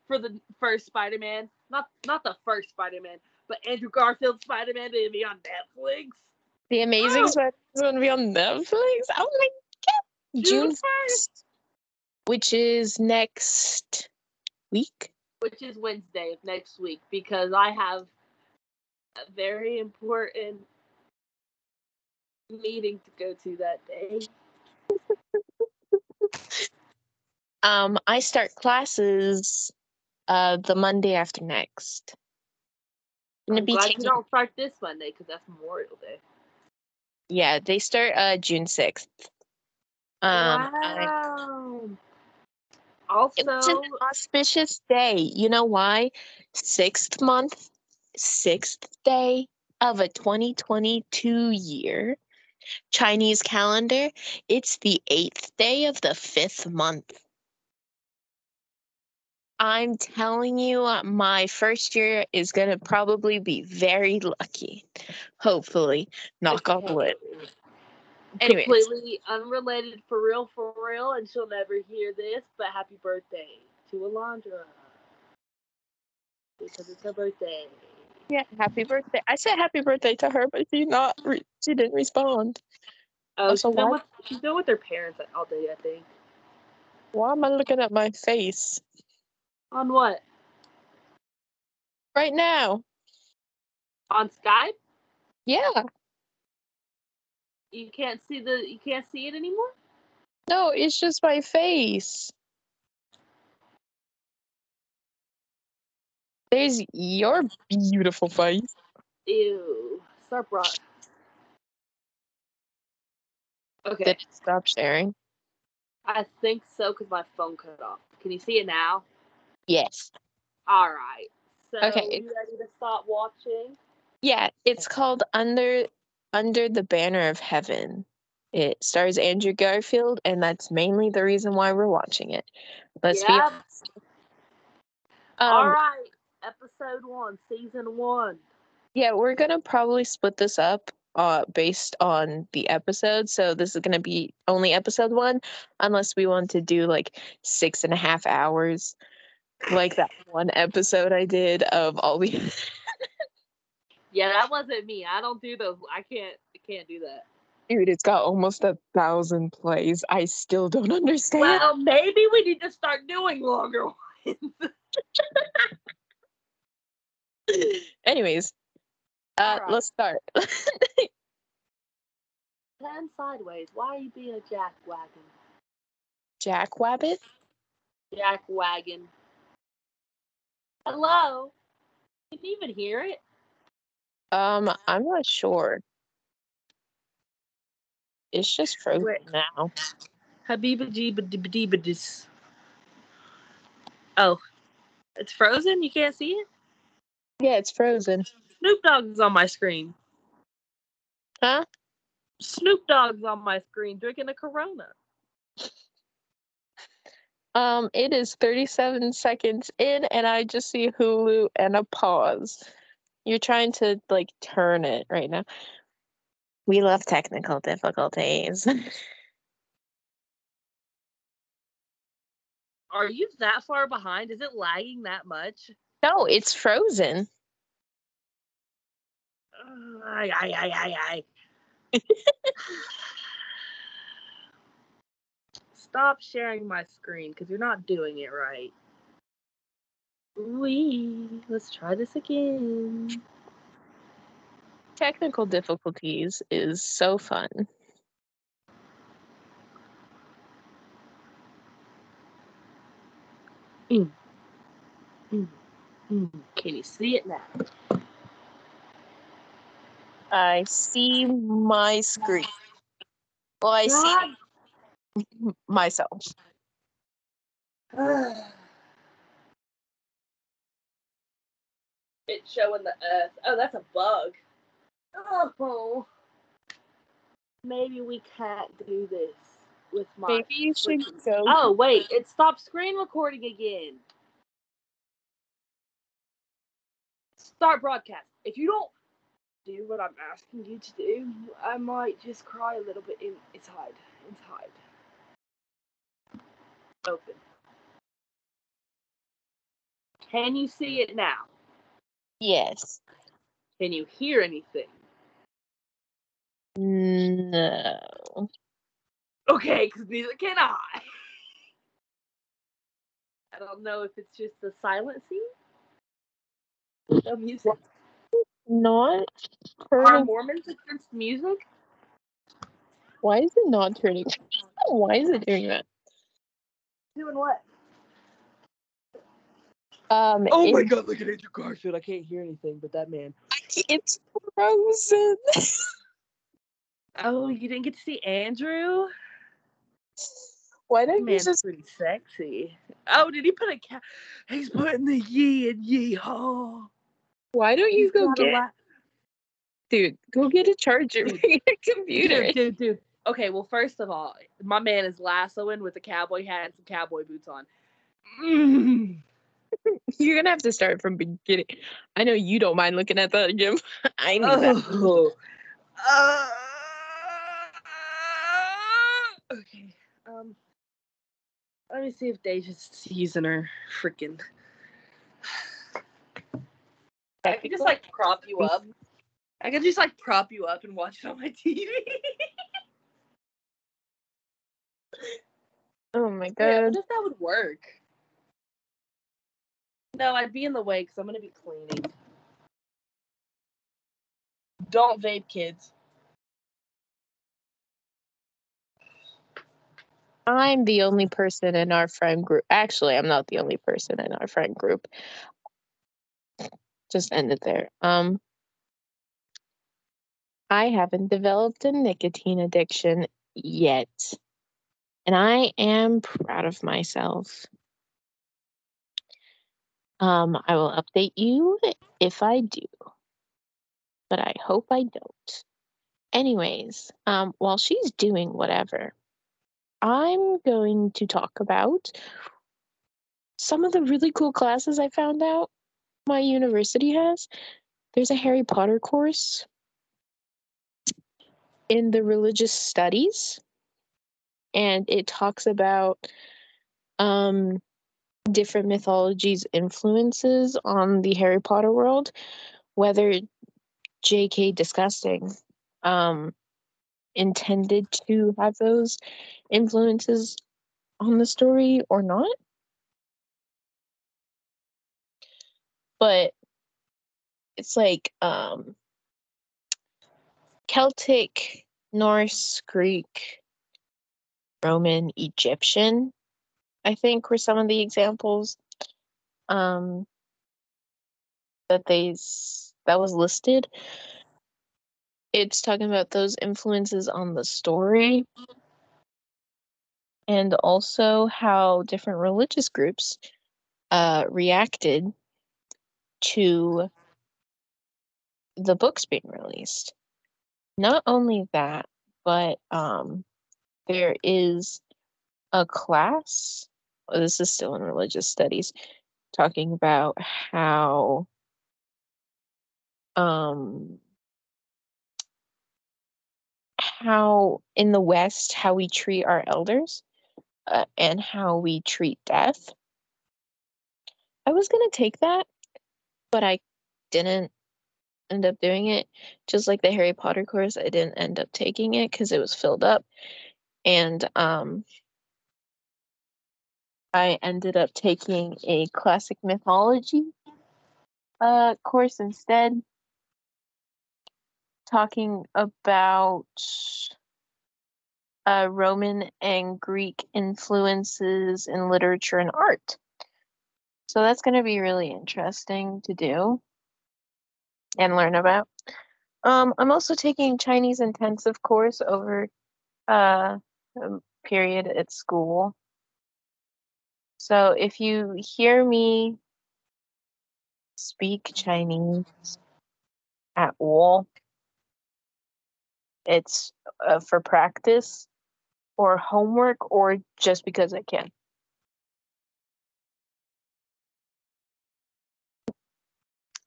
for the first Spider-Man. Not not the first Spider-Man, but Andrew Garfield Spider-Man to be on Netflix. The Amazing Oh. Spider is going to be on Netflix. Oh my god! June June 1st, which is next week. which is Wednesday of next week, because I have a very important meeting to go to that day. Um, I start classes uh the Monday after next. I'm I'm be glad taking you don't start this Monday because that's Memorial Day. yeah, they start uh June sixth. Um, I- wow. Also, It's an auspicious day. You know why? Sixth month, sixth day of a 2022 year. Chinese calendar, it's the eighth day of the fifth month. I'm telling you, my first year is going to probably be very lucky. Hopefully. Knock on wood. Anyways. completely unrelated for real, for real, and she'll never hear this. But happy birthday to Alondra because it's her birthday. Yeah, happy birthday. I said happy birthday to her, but she not re- she didn't respond. Oh, Also, she's why- with she's been with her parents all day, I think. Why am I looking at my face On what? right now? On Skype? Yeah. You can't see the you can't see it anymore. No, it's just my face. There's your beautiful face. Ew. Start brought. Okay, Did it stop sharing? I think so because my phone cut off. Can you see it now? Yes. All right. So Okay. you ready to stop watching? Yeah, it's called Under Under the Banner of Heaven. It stars Andrew Garfield, and that's mainly the reason why we're watching it. Let's be Yep. honest. Um, right. Episode one, season one. Yeah, we're gonna probably split this up uh based on the episode. So this is gonna be only episode one, unless we want to do like six and a half hours, like that one episode I did of all the. Yeah, that wasn't me. I don't do those. I can't. I can't do that. Dude, it's got almost a thousand plays. I still don't understand. Well, maybe we need to start doing longer ones. Anyways, uh, Alright. let's start. Ten sideways. Why are you being a jack wagon? Jack Wabbit. Jack wagon. Hello. Can you even hear it? Um, I'm not sure. It's just frozen Wait. now. Habiba jeeba Oh, it's frozen. You can't see it. Yeah, it's frozen. Snoop Dogg's on my screen. Huh? Snoop Dogg's on my screen drinking a Corona. Um, it is 37 seconds in, and I just see Hulu and a pause. You're trying to like turn it right now. We love technical difficulties. Are you that far behind? Is it lagging that much? No, it's frozen. Ay, ay, ay, ay, ay. Stop sharing my screen because you're not doing it right. We let's try this again. Technical difficulties is so fun. Mm, Mm, can you see it now? I see my screen. Well, I see myself. it's showing the earth. Oh, that's a bug. Oh. Maybe we can't do this with my. Maybe you should go. Oh wait, it stopped screen recording again. Start broadcast. If you don't do what I'm asking you to do, I might just cry a little bit in inside. Inside. Open. Can you see it now? Yes. Can you hear anything? No. Okay, because neither can I. I don't know if it's just the silent scene. No music. Not turning. Are turning. Mormons against music? Why is it not turning? Why is it doing that? Doing what? Um, Oh my god, look at Andrew Garfield. I can't hear anything but that man. It's frozen. Oh, you didn't get to see Andrew? Why That don't you man's just? pretty sexy. Oh, did he put a cat? He's putting the yee and yee haw. Why don't you go get, la- dude? Go get a charger for your computer. Dude, dude, dude. Okay, well, first of all, my man is lassoing with a cowboy hat and some cowboy boots on. Mm. You're gonna have to start from beginning. I know you don't mind looking at that again. I that. Oh. Uh, okay. Um. Let me see if Deja's using her freaking. I could just like prop you up. I could just like prop you up and watch it on my TV. Oh my yeah, I god. wonder if that would work. No, I'd be in the way because I'm gonna be cleaning. Don't vape, kids. I'm the only person in our friend group. Actually, I'm not the only person in our friend group. Just end it there. Um, I haven't developed a nicotine addiction yet. And I am proud of myself. Um, I will update you if I do. But I hope I don't. Anyways, um, while she's doing whatever, I'm going to talk about some of the really cool classes I found out my university has. There's a Harry Potter course in the religious studies, and it talks about um, different mythologies' influences on the Harry Potter world, whether J.K. Disgusting um, intended to have those influences on the story or not. But it's like um, Celtic, Norse, Greek, Roman, Egyptian, I think were some of the examples um, that they that was listed. It's talking about those influences on the story and also how different religious groups uh, reacted to the books being released. Not only that, but um, there is a class. oh, This is still in religious studies, talking about how um, how in the West how we treat our elders uh, and how we treat death. I was gonna take that, but I didn't end up doing it. Just like the Harry Potter course, I didn't end up taking it because it was filled up, and um, I ended up taking a classic mythology uh course instead, talking about uh, Roman and Greek influences in literature and art. So that's going to be really interesting to do and learn about. Um, I'm also taking Chinese intensive course over uh, a period at school. So if you hear me speak Chinese at all, it's uh, for practice or homework or just because I can.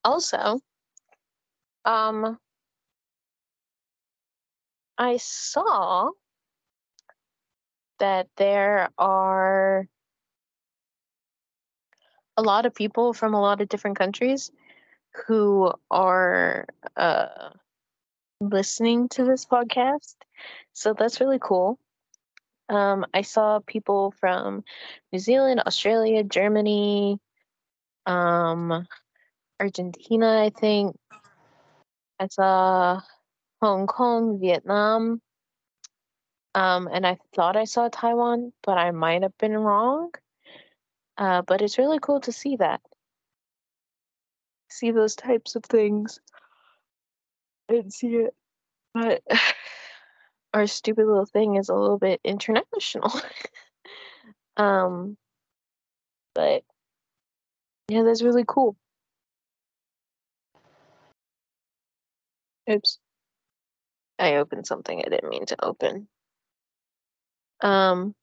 Also, um, I saw that there are a lot of people from a lot of different countries who are uh, listening to this podcast. So that's really cool. Um, I saw people from New Zealand, Australia, Germany, um, Argentina, I think. I saw Hong Kong, Vietnam, um, and I thought I saw Taiwan, but I might have been wrong. Uh, but it's really cool to see that. See those types of things and see it. But our stupid little thing is a little bit international. um, but yeah, that's really cool. Oops. I opened something I didn't mean to open. Um,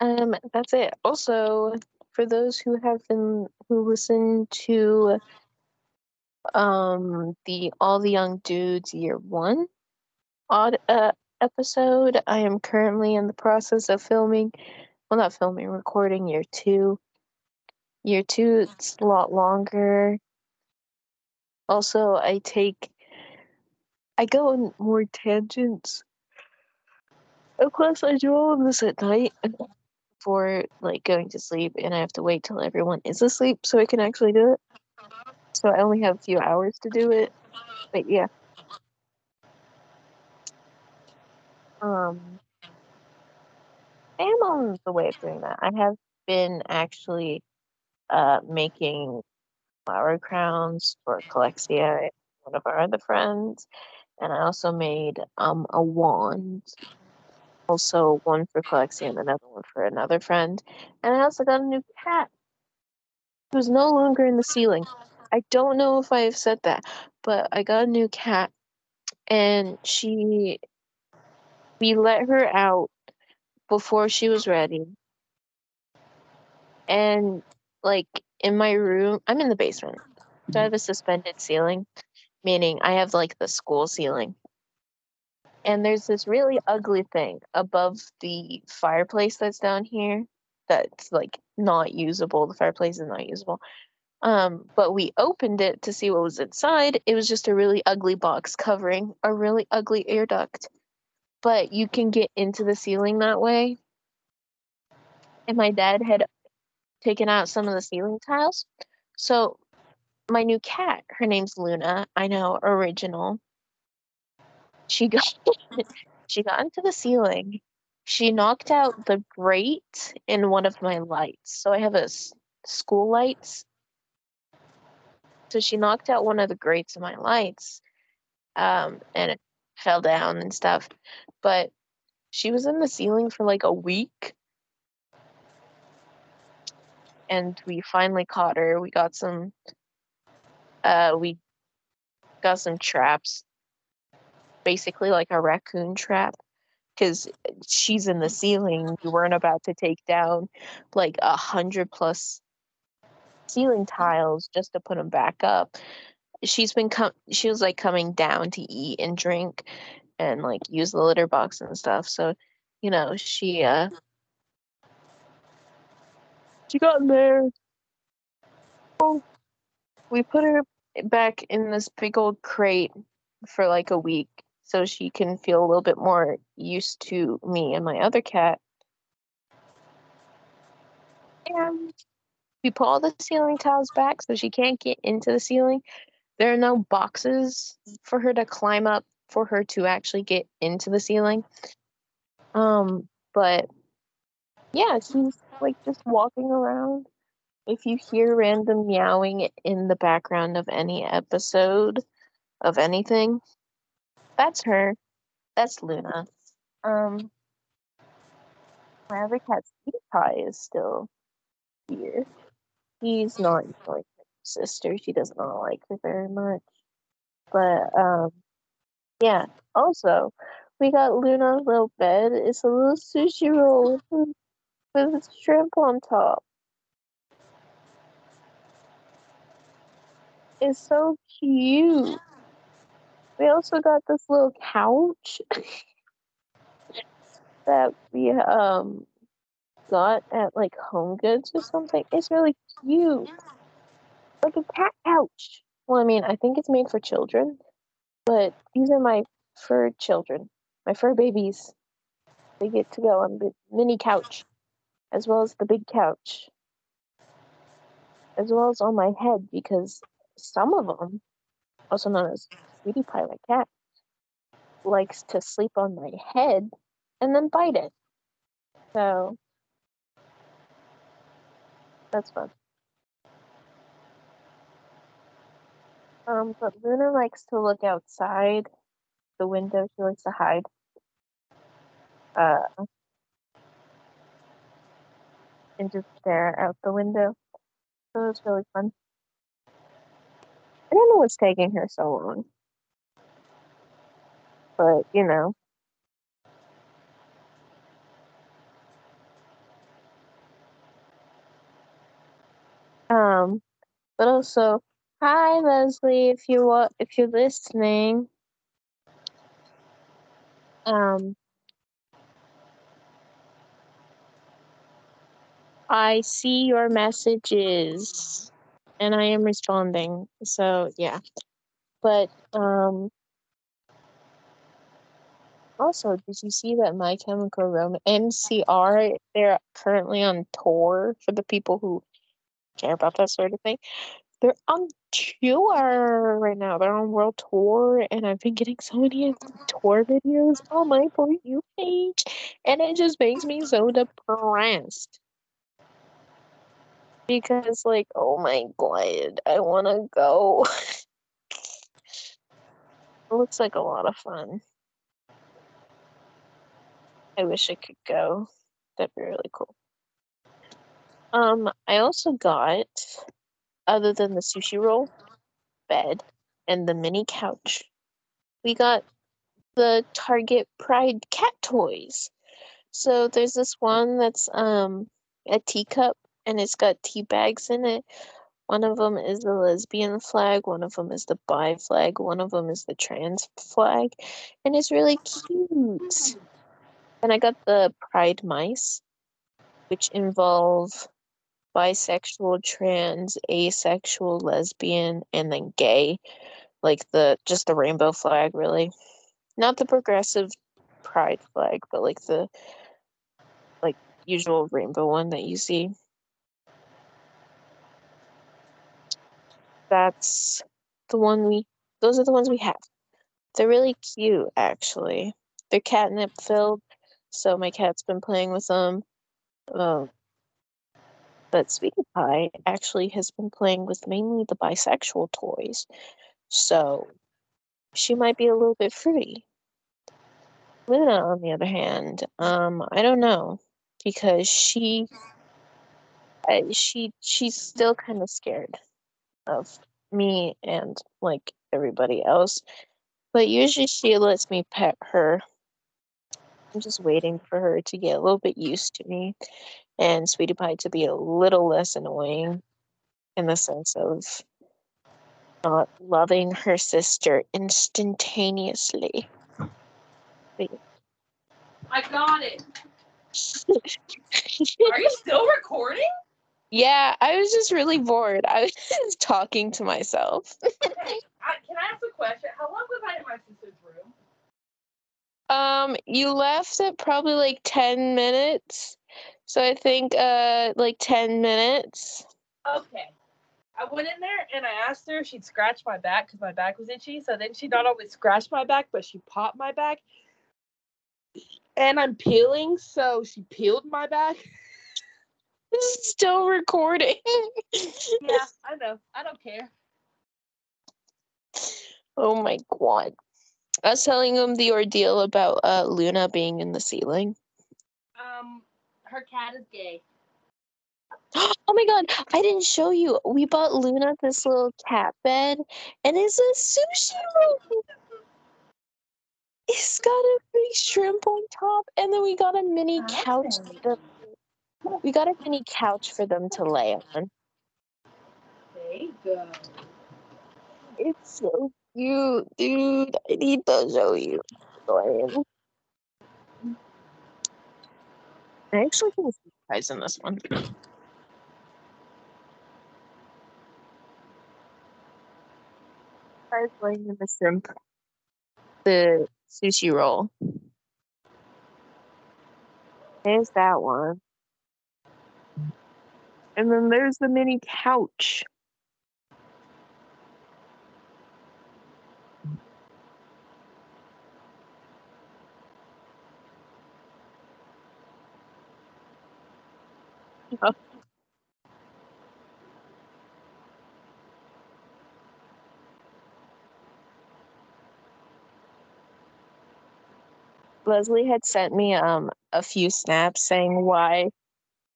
Um, that's it. Also, for those who have been who listened to um the All the Young Dudes Year One odd uh, episode, I am currently in the process of filming. Well, not filming, recording Year Two. Year Two, it's a lot longer. Also, I take I go on more tangents. Of course, I do all of this at night before like going to sleep, and I have to wait till everyone is asleep so I can actually do it. So I only have a few hours to do it. But yeah. Um, I am on the way of doing that. I have been actually uh, making flower crowns for Calexia, one of our other friends, and I also made um, a wand. Also, one for Calexia and another one for another friend. And I also got a new cat who's no longer in the ceiling. I don't know if I have said that, but I got a new cat, and she. We let her out before she was ready. And, like, in my room, I'm in the basement. So I have a suspended ceiling, meaning I have, like, the school ceiling. And there's this really ugly thing above the fireplace that's down here that's, like, not usable. The fireplace is not usable. Um, but we opened it to see what was inside. It was just a really ugly box covering a really ugly air duct. But you can get into the ceiling that way. And my dad had taken out some of the ceiling tiles. So my new cat, her name's Luna. I know, original. She got she got into the ceiling. She knocked out the grate in one of my lights. So I have a school lights. So she knocked out one of the grates of my lights um, and it fell down and stuff. But she was in the ceiling for like a week. And we finally caught her. We got some uh we got some traps basically like a raccoon trap because she's in the ceiling we weren't about to take down like a hundred plus ceiling tiles just to put them back up. She's been com- she was like coming down to eat and drink and like use the litter box and stuff so you know she uh she got in there. Oh, we put her back in this big old crate for like a week so she can feel a little bit more used to me and my other cat and we put all the ceiling tiles back so she can't get into the ceiling there are no boxes for her to climb up for her to actually get into the ceiling. Um, but yeah, she's like just walking around. If you hear random meowing in the background of any episode of anything, that's her. That's Luna. Um, my other cat, Pie, is still here. He's not enjoying sister. She does not like her very much. But um, yeah. Also, we got Luna's little bed. It's a little sushi roll with, with shrimp on top. It's so cute. We also got this little couch that we um got at like Home Goods or something. It's really cute. Like a cat couch. Well, I mean, I think it's made for children, but these are my fur children, my fur babies. They get to go on the mini couch, as well as the big couch, as well as on my head, because some of them, also known as Sweetie Pie, my cat, likes to sleep on my head and then bite it. So that's fun. Um, but Luna likes to look outside the window. She likes to hide. Uh, and just stare out the window. So it's really fun. I don't know what's taking her so long. But, you know. Um, but also, hi Leslie, if you wa- if you're listening. Um, I see your messages and I am responding. So yeah. But um also did you see that My Chemical Romance MCR they're currently on tour for the people who care about that sort of thing. They're on tour right now. They're on world tour and I've been getting so many tour videos on my For You page and it just makes me so depressed. Because like, oh my god, I wanna go. it looks like a lot of fun. I wish I could go. That'd be really cool. Um, I also got, other than the sushi roll, bed, and the mini couch, we got the Target Pride cat toys. So there's this one that's um a teacup and it's got tea bags in it. One of them is the lesbian flag, one of them is the bi flag, one of them is the trans flag, and it's really cute. And I got the pride mice, which involve bisexual, trans, asexual, lesbian, and then gay. Like the just the rainbow flag, really. Not the progressive pride flag, but like the like usual rainbow one that you see. That's the one we those are the ones we have. They're really cute actually. They're catnip filled, so my cat's been playing with them. Um, but Sweetie Pie actually has been playing with mainly the bisexual toys. So she might be a little bit fruity. Luna, on the other hand, um, I don't know because she, uh, she, she's still kind of scared of me and like everybody else. But usually she lets me pet her. I'm just waiting for her to get a little bit used to me and Sweetie Pie to be a little less annoying in the sense of not loving her sister instantaneously. Wait. I got it. Are you still recording? Yeah, I was just really bored. I was just talking to myself. Okay. I, can I ask a question? How long was I in my sister's? Um, you left at probably like 10 minutes. So I think uh like 10 minutes. Okay. I went in there and I asked her if she'd scratch my back because my back was itchy. So then she not only scratched my back, but she popped my back. And I'm peeling, so she peeled my back. This is still recording. yeah, I know. I don't care. Oh my god. I was telling him the ordeal about uh Luna being in the ceiling. Um, her cat is gay. Oh my god, I didn't show you. We bought Luna this little cat bed, and it's a sushi roll. It's got a big shrimp on top, and then we got a mini couch. The, we got a mini couch for them to lay on. There you go. It's so cute, dude. I need to show you. I actually you guys in this one. Guys laying in the shrimp, the sushi roll. There's that one. And then there's the mini couch. Leslie had sent me um a few snaps saying why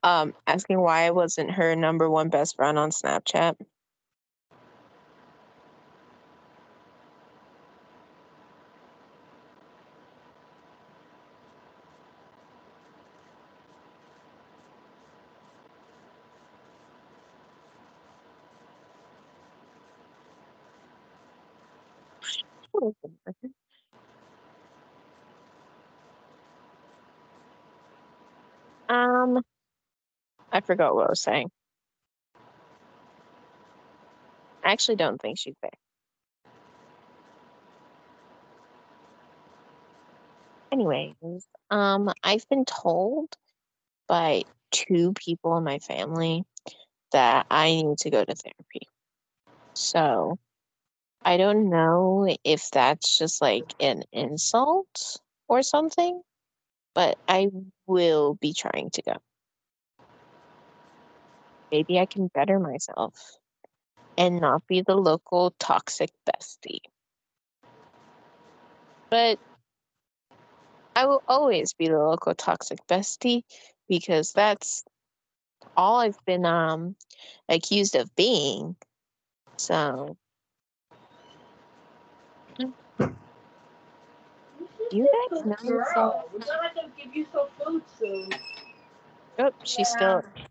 um asking why I wasn't her number one best friend on Snapchat. Um I forgot what I was saying. I actually don't think she's there. Anyways, um I've been told by two people in my family that I need to go to therapy. So I don't know if that's just like an insult or something, but I will be trying to go. Maybe I can better myself and not be the local toxic bestie. But I will always be the local toxic bestie because that's all I've been um accused of being. So you guys know Girl, we're gonna have to give you some food soon. Oh, she's still Huh?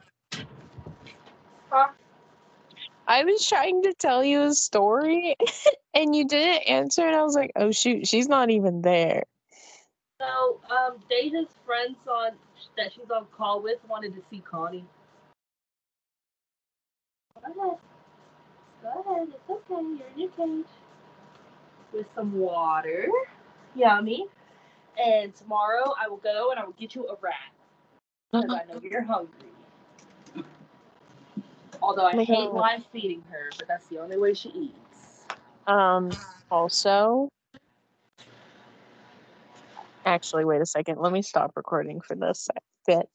I was trying to tell you a story and you didn't answer and I was like, oh shoot, she's not even there. So, um, Deja's friends on that she's on call with wanted to see Connie. Go ahead. Go ahead. It's okay. You're in your cage. With some water. Yummy. And tomorrow I will go and I will get you a rat. Because I know you're hungry. Although I my hate God. live feeding her, but that's the only way she eats. Um also actually wait a second, let me stop recording for this bit.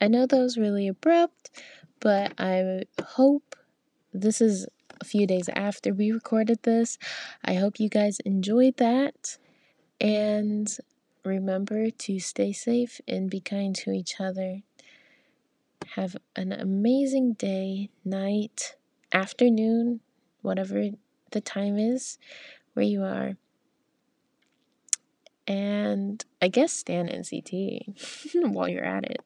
I know that was really abrupt, but I hope this is a few days after we recorded this. I hope you guys enjoyed that. And remember to stay safe and be kind to each other. Have an amazing day, night, afternoon, whatever the time is where you are. And I guess stand NCT while you're at it.